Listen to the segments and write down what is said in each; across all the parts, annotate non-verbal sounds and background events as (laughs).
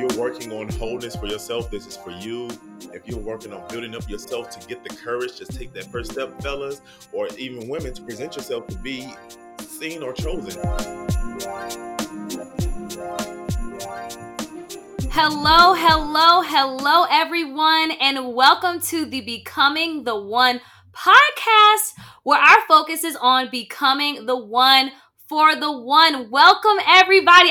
you're working on wholeness for yourself, this is for you. If you're working on building up yourself to get the courage, just take that first step, fellas, or even women, to present yourself to be seen or chosen. Hello, hello, hello, everyone, and welcome to the Becoming the One podcast, where our focus is on becoming the one for the one. Welcome, everybody.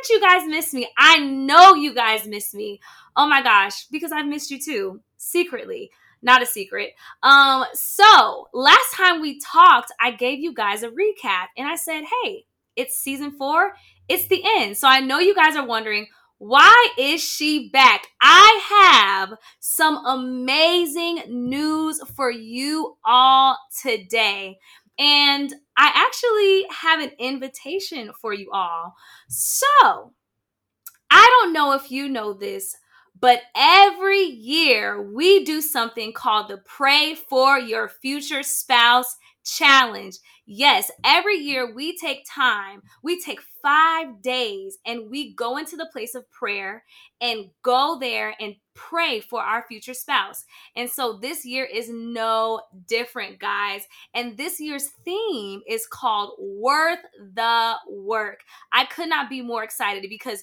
Bet you guys miss me. I know you guys miss me. Oh my gosh, because I've missed you too, secretly. Not a secret. Um, so last time we talked, I gave you guys a recap and I said, hey, it's season four, it's the end. So I know you guys are wondering, why is she back? I have some amazing news for you all today. And I actually have an invitation for you all. So, I don't know if you know this, but every year we do something called the Pray for Your Future Spouse Challenge. Yes, every year we take time, we take five days, and we go into the place of prayer and go there and pray for our future spouse. And so this year is no different, guys. And this year's theme is called Worth the Work. I could not be more excited because,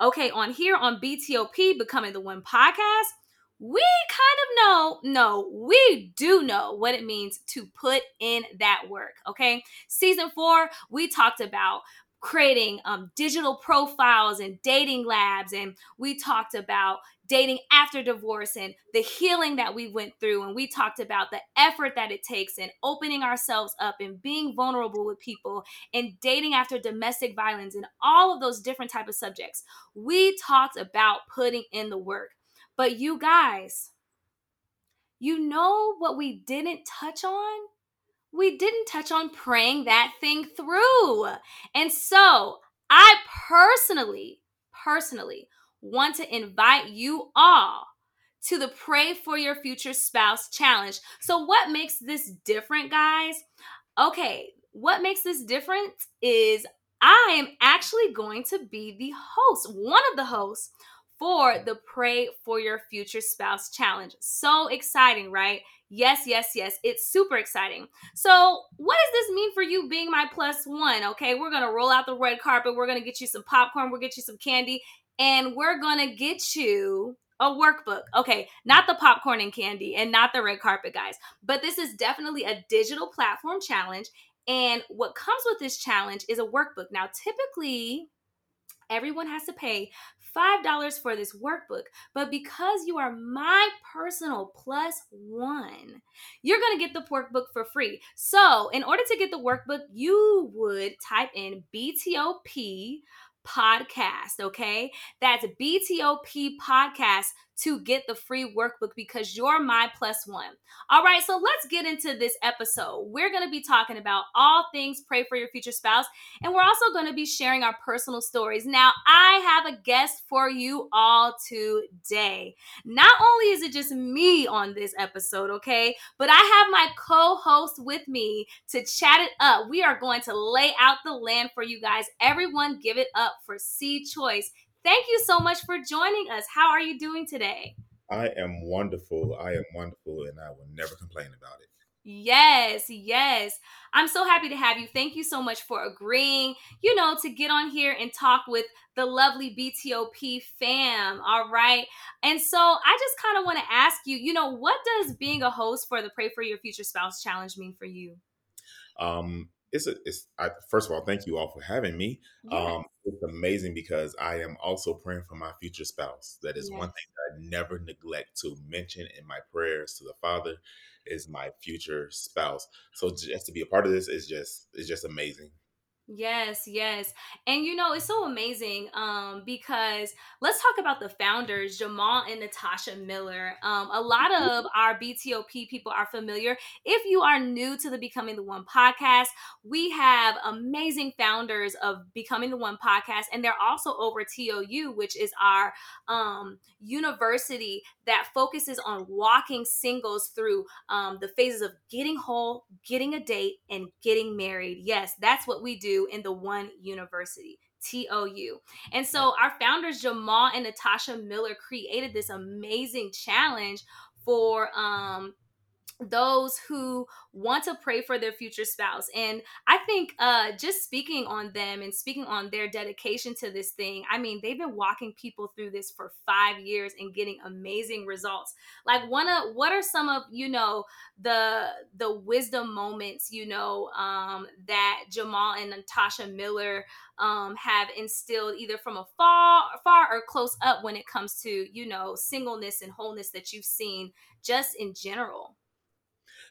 okay, on here on BTOP, Becoming the One podcast, we kind of know, no, we do know what it means to put in that work. Okay. Season four, we talked about creating um, digital profiles and dating labs. And we talked about dating after divorce and the healing that we went through. And we talked about the effort that it takes and opening ourselves up and being vulnerable with people and dating after domestic violence and all of those different type of subjects. We talked about putting in the work. But you guys, you know what we didn't touch on? We didn't touch on praying that thing through. And so I personally, personally want to invite you all to the Pray for Your Future Spouse Challenge. So, what makes this different, guys? Okay, what makes this different is I am actually going to be the host, one of the hosts for the Pray for Your Future Spouse Challenge. So exciting, right? Yes, yes, yes. It's super exciting. So, what does this mean for you being my plus one? Okay, we're gonna roll out the red carpet. We're gonna get you some popcorn. We'll get you some candy, and we're gonna get you a workbook. Okay, not the popcorn and candy and not the red carpet, guys, but this is definitely a digital platform challenge. And what comes with this challenge is a workbook. Now, typically, everyone has to pay $5 for this workbook. But because you are my personal plus one, you're going to get the workbook for free. So, in order to get the workbook, you would type in BTOP podcast, okay? That's BTOP podcast to get the free workbook because you're my plus one. All right, so let's get into this episode. We're going to be talking about all things pray for your future spouse, and we're also going to be sharing our personal stories. Now, I have a guest for you all today. Not only is it just me on this episode, okay, but I have my co host with me to chat it up. We are going to lay out the land for you guys. Everyone, give it up for C Choice. Thank you so much for joining us. How are you doing today? I am wonderful. I am wonderful, and I will never complain about it. Yes, yes. I'm so happy to have you. Thank you so much for agreeing, you know, to get on here and talk with the lovely BTOP fam. All right. And so I just kind of want to ask you, you know, what does being a host for the Pray for Your Future Spouse Challenge mean for you? Um, it's a, it's I, first of all, thank you all for having me. Yes. Um, it's amazing because I am also praying for my future spouse. That is yes. one thing that I never neglect to mention in my prayers to the Father is my future spouse. So just to be a part of this is just is just amazing. Yes, yes. And you know, it's so amazing um, because let's talk about the founders, Jamal and Natasha Miller. Um, a lot of our BTOP people are familiar. If you are new to the Becoming the One podcast, we have amazing founders of Becoming the One podcast, and they're also over TOU, which is our um, university that focuses on walking singles through um, the phases of getting whole, getting a date, and getting married. Yes, that's what we do in the one university. T O U. And so our founders, Jamal and Natasha Miller, created this amazing challenge for um, those who want to pray for their future spouse and i think uh just speaking on them and speaking on their dedication to this thing i mean they've been walking people through this for five years and getting amazing results. Like one of what are some of you know the the wisdom moments you know um that jamal and natasha miller um have instilled either from afar far or close up when it comes to you know singleness and wholeness that you've seen just in general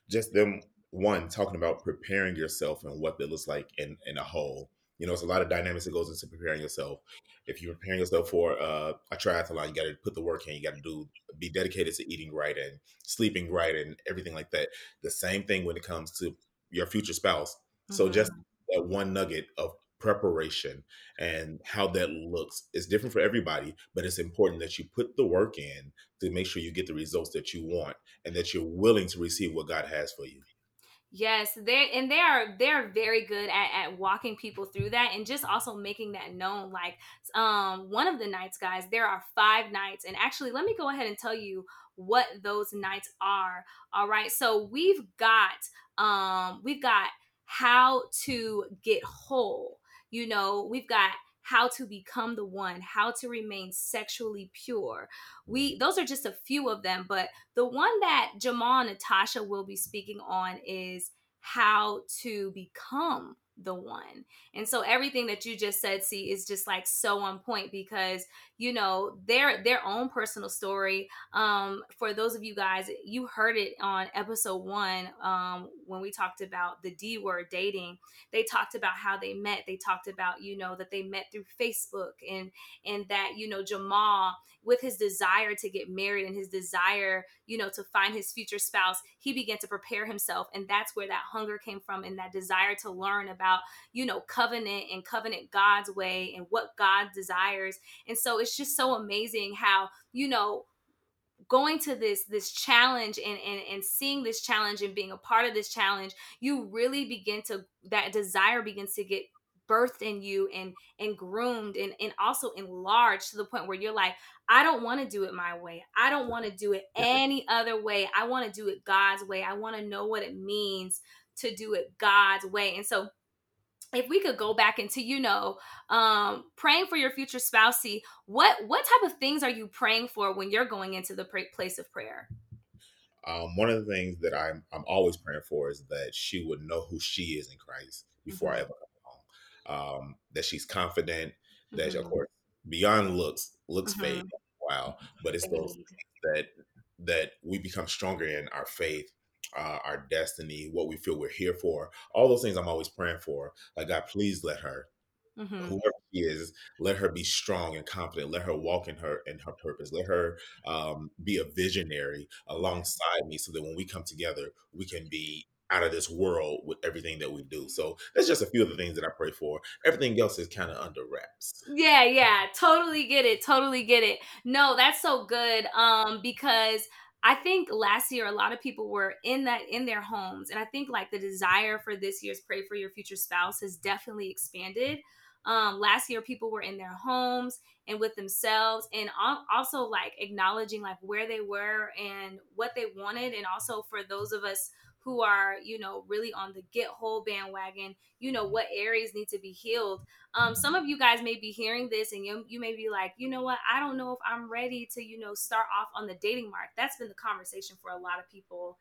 just them one talking about preparing yourself and what that looks like in in a whole. You know, it's a lot of dynamics that goes into preparing yourself. If you're preparing yourself for uh, a triathlon, you got to put the work in. You got to do be dedicated to eating right and sleeping right and everything like that. The same thing when it comes to your future spouse. Mm-hmm. So just that one nugget of preparation and how that looks is different for everybody but it's important that you put the work in to make sure you get the results that you want and that you're willing to receive what god has for you Yes, they and they are they're very good at, at walking people through that and just also making that known. Like um one of the nights, guys, there are five nights. And actually let me go ahead and tell you what those nights are. All right. So we've got um we've got how to get whole you know, we've got how to become the one, how to remain sexually pure. We those are just a few of them, but the one that Jamal and Natasha will be speaking on is how to become the one. And so everything that you just said, C, is just like so on point because you know their their own personal story. Um, for those of you guys, you heard it on episode one um, when we talked about the D word dating. They talked about how they met. They talked about you know that they met through Facebook and and that you know Jamal with his desire to get married and his desire you know to find his future spouse, he began to prepare himself, and that's where that hunger came from and that desire to learn about you know, covenant and covenant God's way and what God desires. And so it's just so amazing how, you know, going to this this challenge and, and and seeing this challenge and being a part of this challenge you really begin to that desire begins to get birthed in you and and groomed and and also enlarged to the point where you're like I don't want to do it my way. I don't want to do it any other way. I want to do it God's way. I want to know what it means to do it God's way. And so if we could go back into you know um praying for your future spouse C what what type of things are you praying for when you're going into the place of prayer um, one of the things that I'm I'm always praying for is that she would know who she is in Christ before mm-hmm. I ever. Um, that she's confident. That mm-hmm. of course beyond looks, looks mm-hmm. fade. Wow, but it's those that that we become stronger in our faith uh, our destiny, what we feel we're here for. All those things I'm always praying for. Like, God, please let her, mm-hmm. whoever she is, let her be strong and confident. Let her walk in her in her purpose. Let her um, be a visionary alongside me, so that when we come together, we can be out of this world with everything that we do. So that's just a few of the things that I pray for. Everything else is kind of under wraps. Yeah, yeah, totally get it. Totally get it. No, that's so good. Um, because I think last year a lot of people were in that in their homes, and I think like the desire for this year's pray for your future spouse has definitely expanded. Um, last year people were in their homes and with themselves, and also like acknowledging like where they were and what they wanted, and also for those of us who are you know really on the get whole bandwagon you know what areas need to be healed. Um, some of you guys may be hearing this and you, you may be like you know what? I don't know if i'm ready to you know start off on the dating mark. That's been the conversation for a lot of people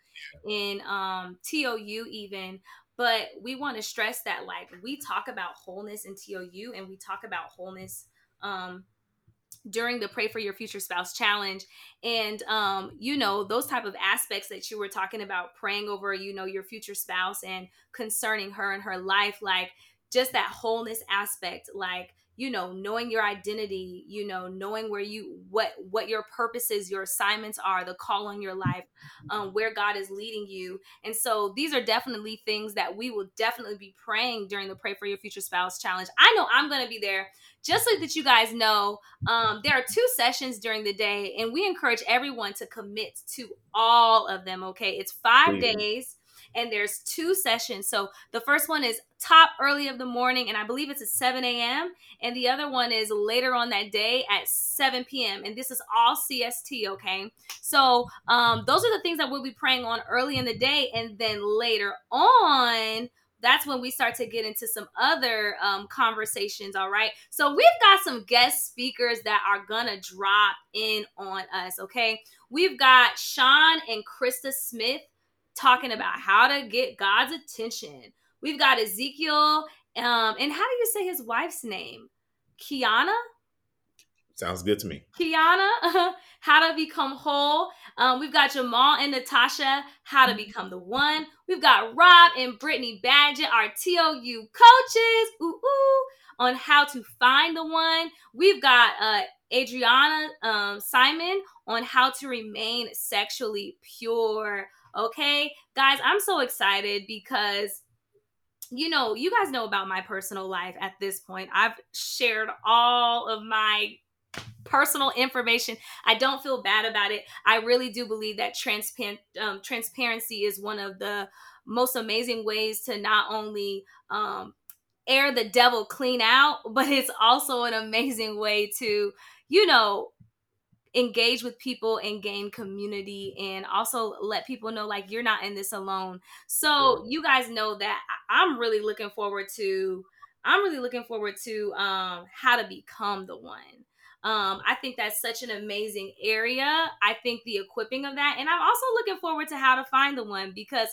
in um, tou even. But we want to stress that like we talk about wholeness in tou and we talk about wholeness um, during the pray for your future spouse challenge. And um you know those type of aspects that you were talking about praying over you know your future spouse and concerning her and her life like just that wholeness aspect like you know knowing your identity you know knowing where you what what your purposes your assignments are the call on your life um, where god is leading you. And so these are definitely things that we will definitely be praying during the pray for your future spouse challenge. I know i'm going to be there just so that you guys know um, there are two sessions during the day and we encourage everyone to commit to all of them okay? It's five days and there's two sessions. So the first one is top early of the morning, and I believe it's at 7 a.m. And the other one is later on that day at 7 p.m. And this is all CST, okay? So um, those are the things that we'll be praying on early in the day, and then later on that's when we start to get into some other um, conversations. All right. So we've got some guest speakers that are going to drop in on us. Okay. We've got Sean and Krista Smith talking about how to get God's attention. We've got Ezekiel. Um, and how do you say his wife's name? Kiana? Sounds good to me. Kiana, (laughs) how to become whole. Um, we've got Jamal and Natasha, how to become the one. We've got Rob and Brittany Badgett, our TOU coaches, ooh, ooh, on how to find the one. We've got uh, Adriana um, Simon on how to remain sexually pure. Okay, guys, I'm so excited because you know, you guys know about my personal life at this point. I've shared all of my personal information. I don't feel bad about it. I really do believe that transparent um, transparency is one of the most amazing ways to not only um, air the devil clean out, (laughs) but it's also an amazing way to, you know, engage with people and gain community and also let people know like you're not in this alone. So you guys know that I'm really looking forward to I'm really looking forward to um how to become the one. Um, I think that's such an amazing area. I think the equipping of that, and I'm also looking forward to how to find the one because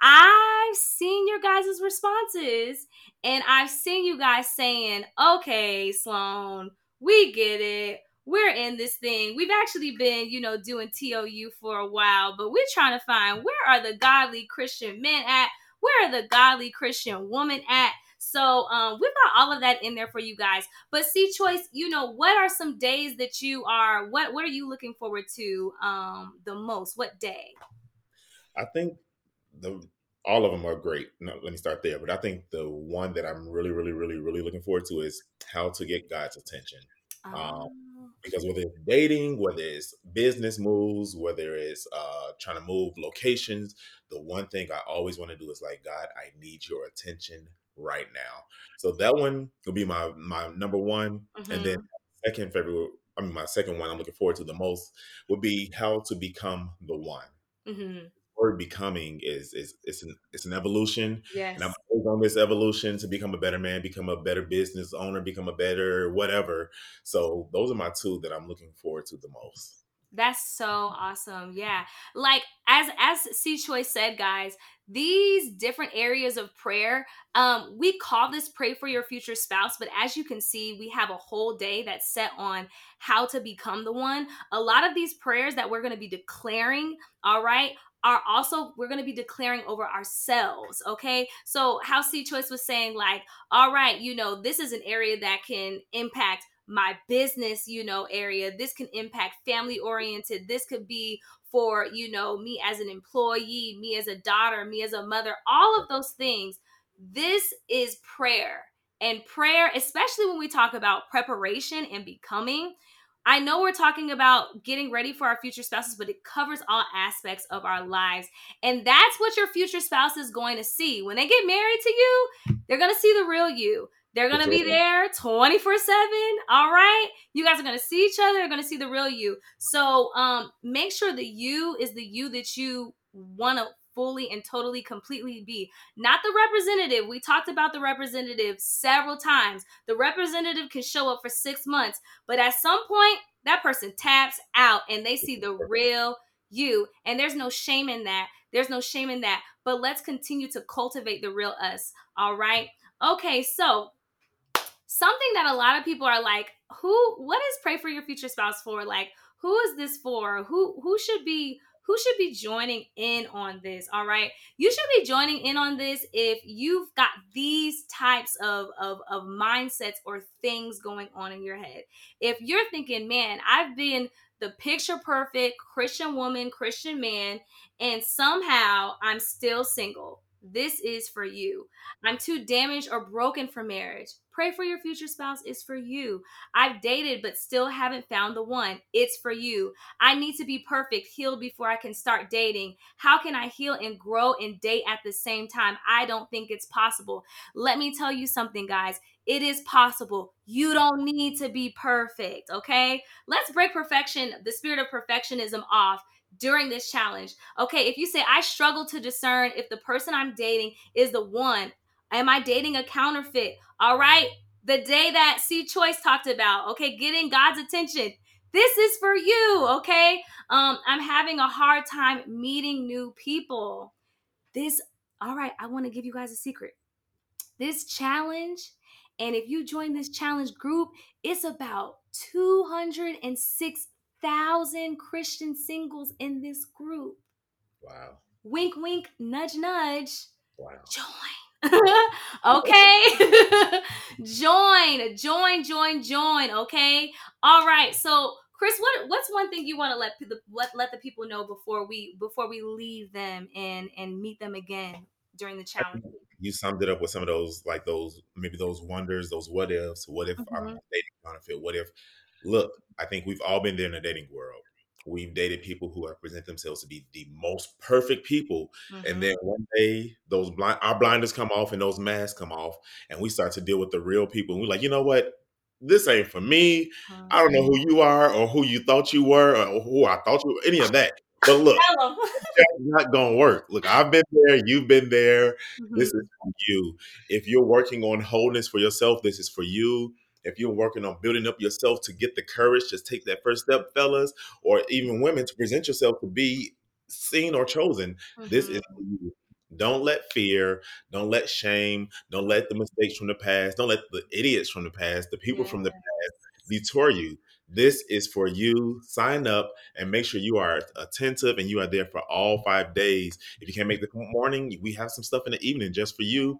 I've seen your guys' responses and I've seen you guys saying, okay, Sloan, we get it. We're in this thing. We've actually been, you know, doing TOU for a while, but we're trying to find where are the godly Christian men at? Where are the godly Christian women at? So um, we've got all of that in there for you guys. But C Choice, you know, what are some days that you are what what are you looking forward to um, the most? What day? I think the all of them are great. No, let me start there. But I think the one that I'm really, really, really, really looking forward to is how to get God's attention. Um, oh. Because whether it's dating, whether it's business moves, whether it's uh, trying to move locations, the one thing I always want to do is like, God, I need your attention right now. So that one will be my my number one, mm-hmm. and then mm-hmm. second February. I mean, my second one I'm looking forward to the most would be how to become the one. Mm-hmm. Word becoming is is it's an it's an evolution. Yes. And I'm always on this evolution to become a better man, become a better business owner, become a better whatever. So those are my two that I'm looking forward to the most. That's so awesome. Yeah. Like as as C Choice said, guys, these different areas of prayer, um, we call this pray for your future spouse, but as you can see, we have a whole day that's set on how to become the one. A lot of these prayers that we're going to be declaring, all right, are also we're going to be declaring over ourselves okay so how c choice was saying like all right you know this is an area that can impact my business, you know, area. This can impact family oriented. This could be for, you know, me as an employee, me as a daughter, me as a mother, all of those things. This is prayer. And prayer, especially when we talk about preparation and becoming, I know we're talking about getting ready for our future spouses, but it covers all aspects of our lives. And that's what your future spouse is going to see. When they get married to you, they're going to see the real you. They're gonna be there 24 7. All right. You guys are gonna see each other, they're gonna see the real you. So um make sure the you is the you that you wanna fully and totally completely be. Not the representative. We talked about the representative several times. The representative can show up for six months, but at some point, that person taps out and they see the real you. And there's no shame in that. There's no shame in that. But let's continue to cultivate the real us. All right. Okay, so something that a lot of people are like, who what is pray for your future spouse for? Like, who is this for? Who who should be who should be joining in on this all right? You should be joining in on this if you've got these types of, of of mindsets or things going on in your head. If you're thinking man i've been the picture perfect christian woman christian man and somehow i'm still single This is for you. I'm too damaged or broken for marriage. Pray for your future spouse is for you. I've dated but still haven't found the one. It's for you. I need to be perfect, healed before I can start dating. How can I heal and grow and date at the same time? I don't think it's possible. Let me tell you something, guys. It is possible. You don't need to be perfect, okay? Let's break perfection, the spirit of perfectionism off during this challenge. Okay, if you say, I struggle to discern if the person I'm dating is the one, am I dating a counterfeit? All right, the day that C Choice talked about, okay, getting God's attention. This is for you, okay? Um, I'm having a hard time meeting new people. This, all right, I want to give you guys a secret. This challenge, and if you join this challenge group, it's about 206 thousand Christian singles in this group. Wow. Wink, wink, nudge, nudge. Wow. Join. (laughs) okay. (laughs) join, join, join, join. Okay. All right. So, Chris, what what's one thing you want to let the let, let the people know before we before we leave them and and meet them again during the challenge? (laughs) You summed it up with some of those like those maybe those wonders, those what ifs. What if mm-hmm. I'm dating counterfeit? What if look, I think we've all been there in the dating world. We've dated people who represent themselves to be the most perfect people, mm-hmm. and then one day those blind our blinders come off and those masks come off, and we start to deal with the real people. And we're like, you know what? This ain't for me. Mm-hmm. I don't know who you are or who you thought you were or who I thought you were, any of that. But look, it's not gonna work. Look, I've been there, you've been there. Mm-hmm. This is for you. If you're working on wholeness for yourself, this is for you if you're working on building up yourself to get the courage, just take that first step, fellas, or even women to present yourself to be seen or chosen. Mm-hmm. This is mm-hmm. you. Don't let fear, don't let shame, don't let the mistakes from the past, don't let the idiots from the past, the people from the past detour you. This is for you. Sign up and make sure you are attentive and you are there for all five days. If you can't make the morning, we have some stuff in the evening just for you.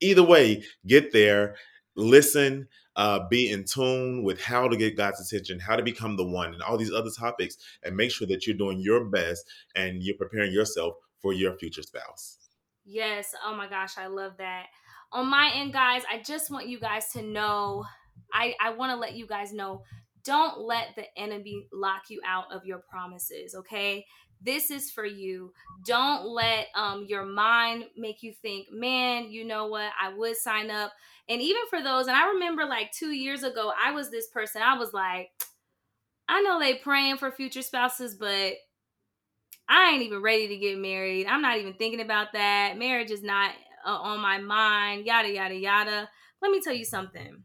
Either way, get there, listen, uh, be in tune with how to get God's attention, how to become the one, and all these other topics, and make sure that you're doing your best and you're preparing yourself for your future spouse. Yes. Oh my gosh, I love that. On my end, guys, I just want you guys to know I, I want to let you guys know don't let the enemy lock you out of your promises, okay? this is for you don't let um, your mind make you think man you know what i would sign up and even for those and i remember like two years ago i was this person i was like i know they praying for future spouses but i ain't even ready to get married i'm not even thinking about that marriage is not uh, on my mind yada yada yada let me tell you something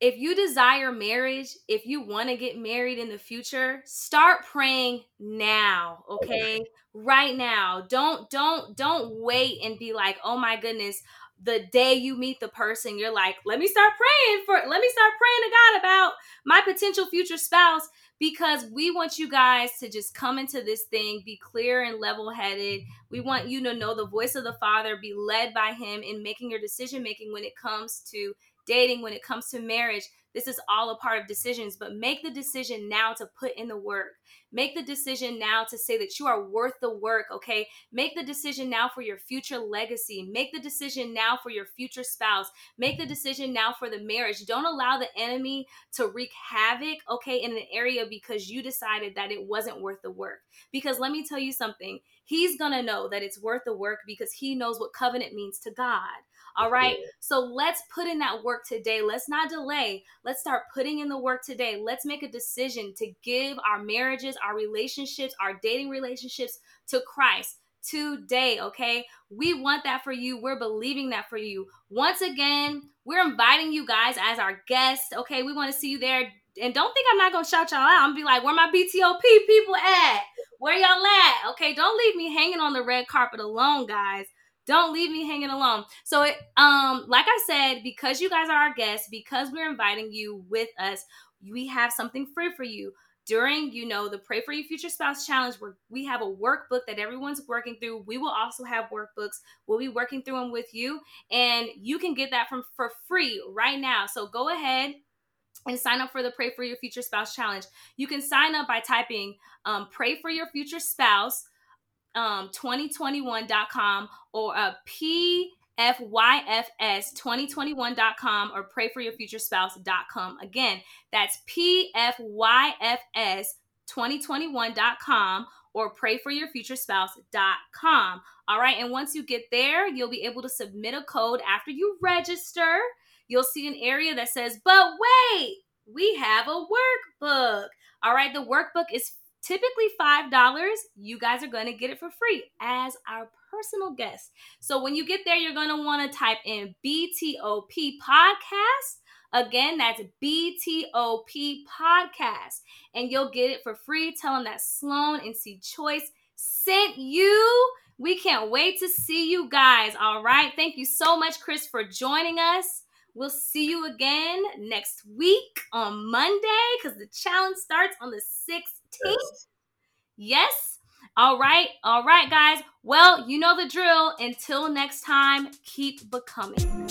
if you desire marriage, if you want to get married in the future, start praying now, okay? Right now. Don't don't don't wait and be like, "Oh my goodness, the day you meet the person, you're like, let me start praying for let me start praying to God about my potential future spouse because we want you guys to just come into this thing, be clear and level headed. We want you to know the voice of the Father, be led by Him in making your decision making when it comes to dating, when it comes to marriage. This is all a part of decisions, but make the decision now to put in the work. Make the decision now to say that you are worth the work, okay? Make the decision now for your future legacy. Make the decision now for your future spouse. Make the decision now for the marriage. Don't allow the enemy to wreak havoc, okay, in an area because you decided that it wasn't worth the work. Because let me tell you something, he's gonna know that it's worth the work because he knows what covenant means to God. All right. So let's put in that work today. Let's not delay. Let's start putting in the work today. Let's make a decision to give our marriages, our relationships, our dating relationships to Christ today, okay? We want that for you. We're believing that for you. Once again, we're inviting you guys as our guests, okay? We want to see you there. And don't think I'm not going to shout y'all out. I'm be like, where my BTOP people at? Where y'all at? Okay, don't leave me hanging on the red carpet alone, guys. Don't leave me hanging alone. So, it, um, like I said, because you guys are our guests, because we're inviting you with us, we have something free for you. During you know the pray for your future spouse challenge where we have a workbook that everyone's working through. We will also have workbooks. We'll be working through them with you and you can get that from for free right now. So go ahead and sign up for the pray for your future spouse challenge. You can sign up by typing um, pray for your future spouse um, 2021.com or a P pfyfs2021.com or prayforyourfuturespouse.com. Again, that's pfyfs2021.com or prayforyourfuturespouse.com. All right, and once you get there, you'll be able to submit a code after you register. You'll see an area that says, but wait, we have a workbook. All right, the workbook is typically $5. You guys are going to get it for free as our personal guest. So when you get there, you're going to want to type in BTOP podcast. Again, that's BTOP podcast. And you'll get it for free. Tell them that Sloan and C Choice sent you. We can't wait to see you guys. All right. Thank you so much, Chris, for joining us. We'll see you again next week on Monday because the challenge starts on the 16th. Yes. All right. All right, guys. Well, you know the drill. Until next time, keep becoming.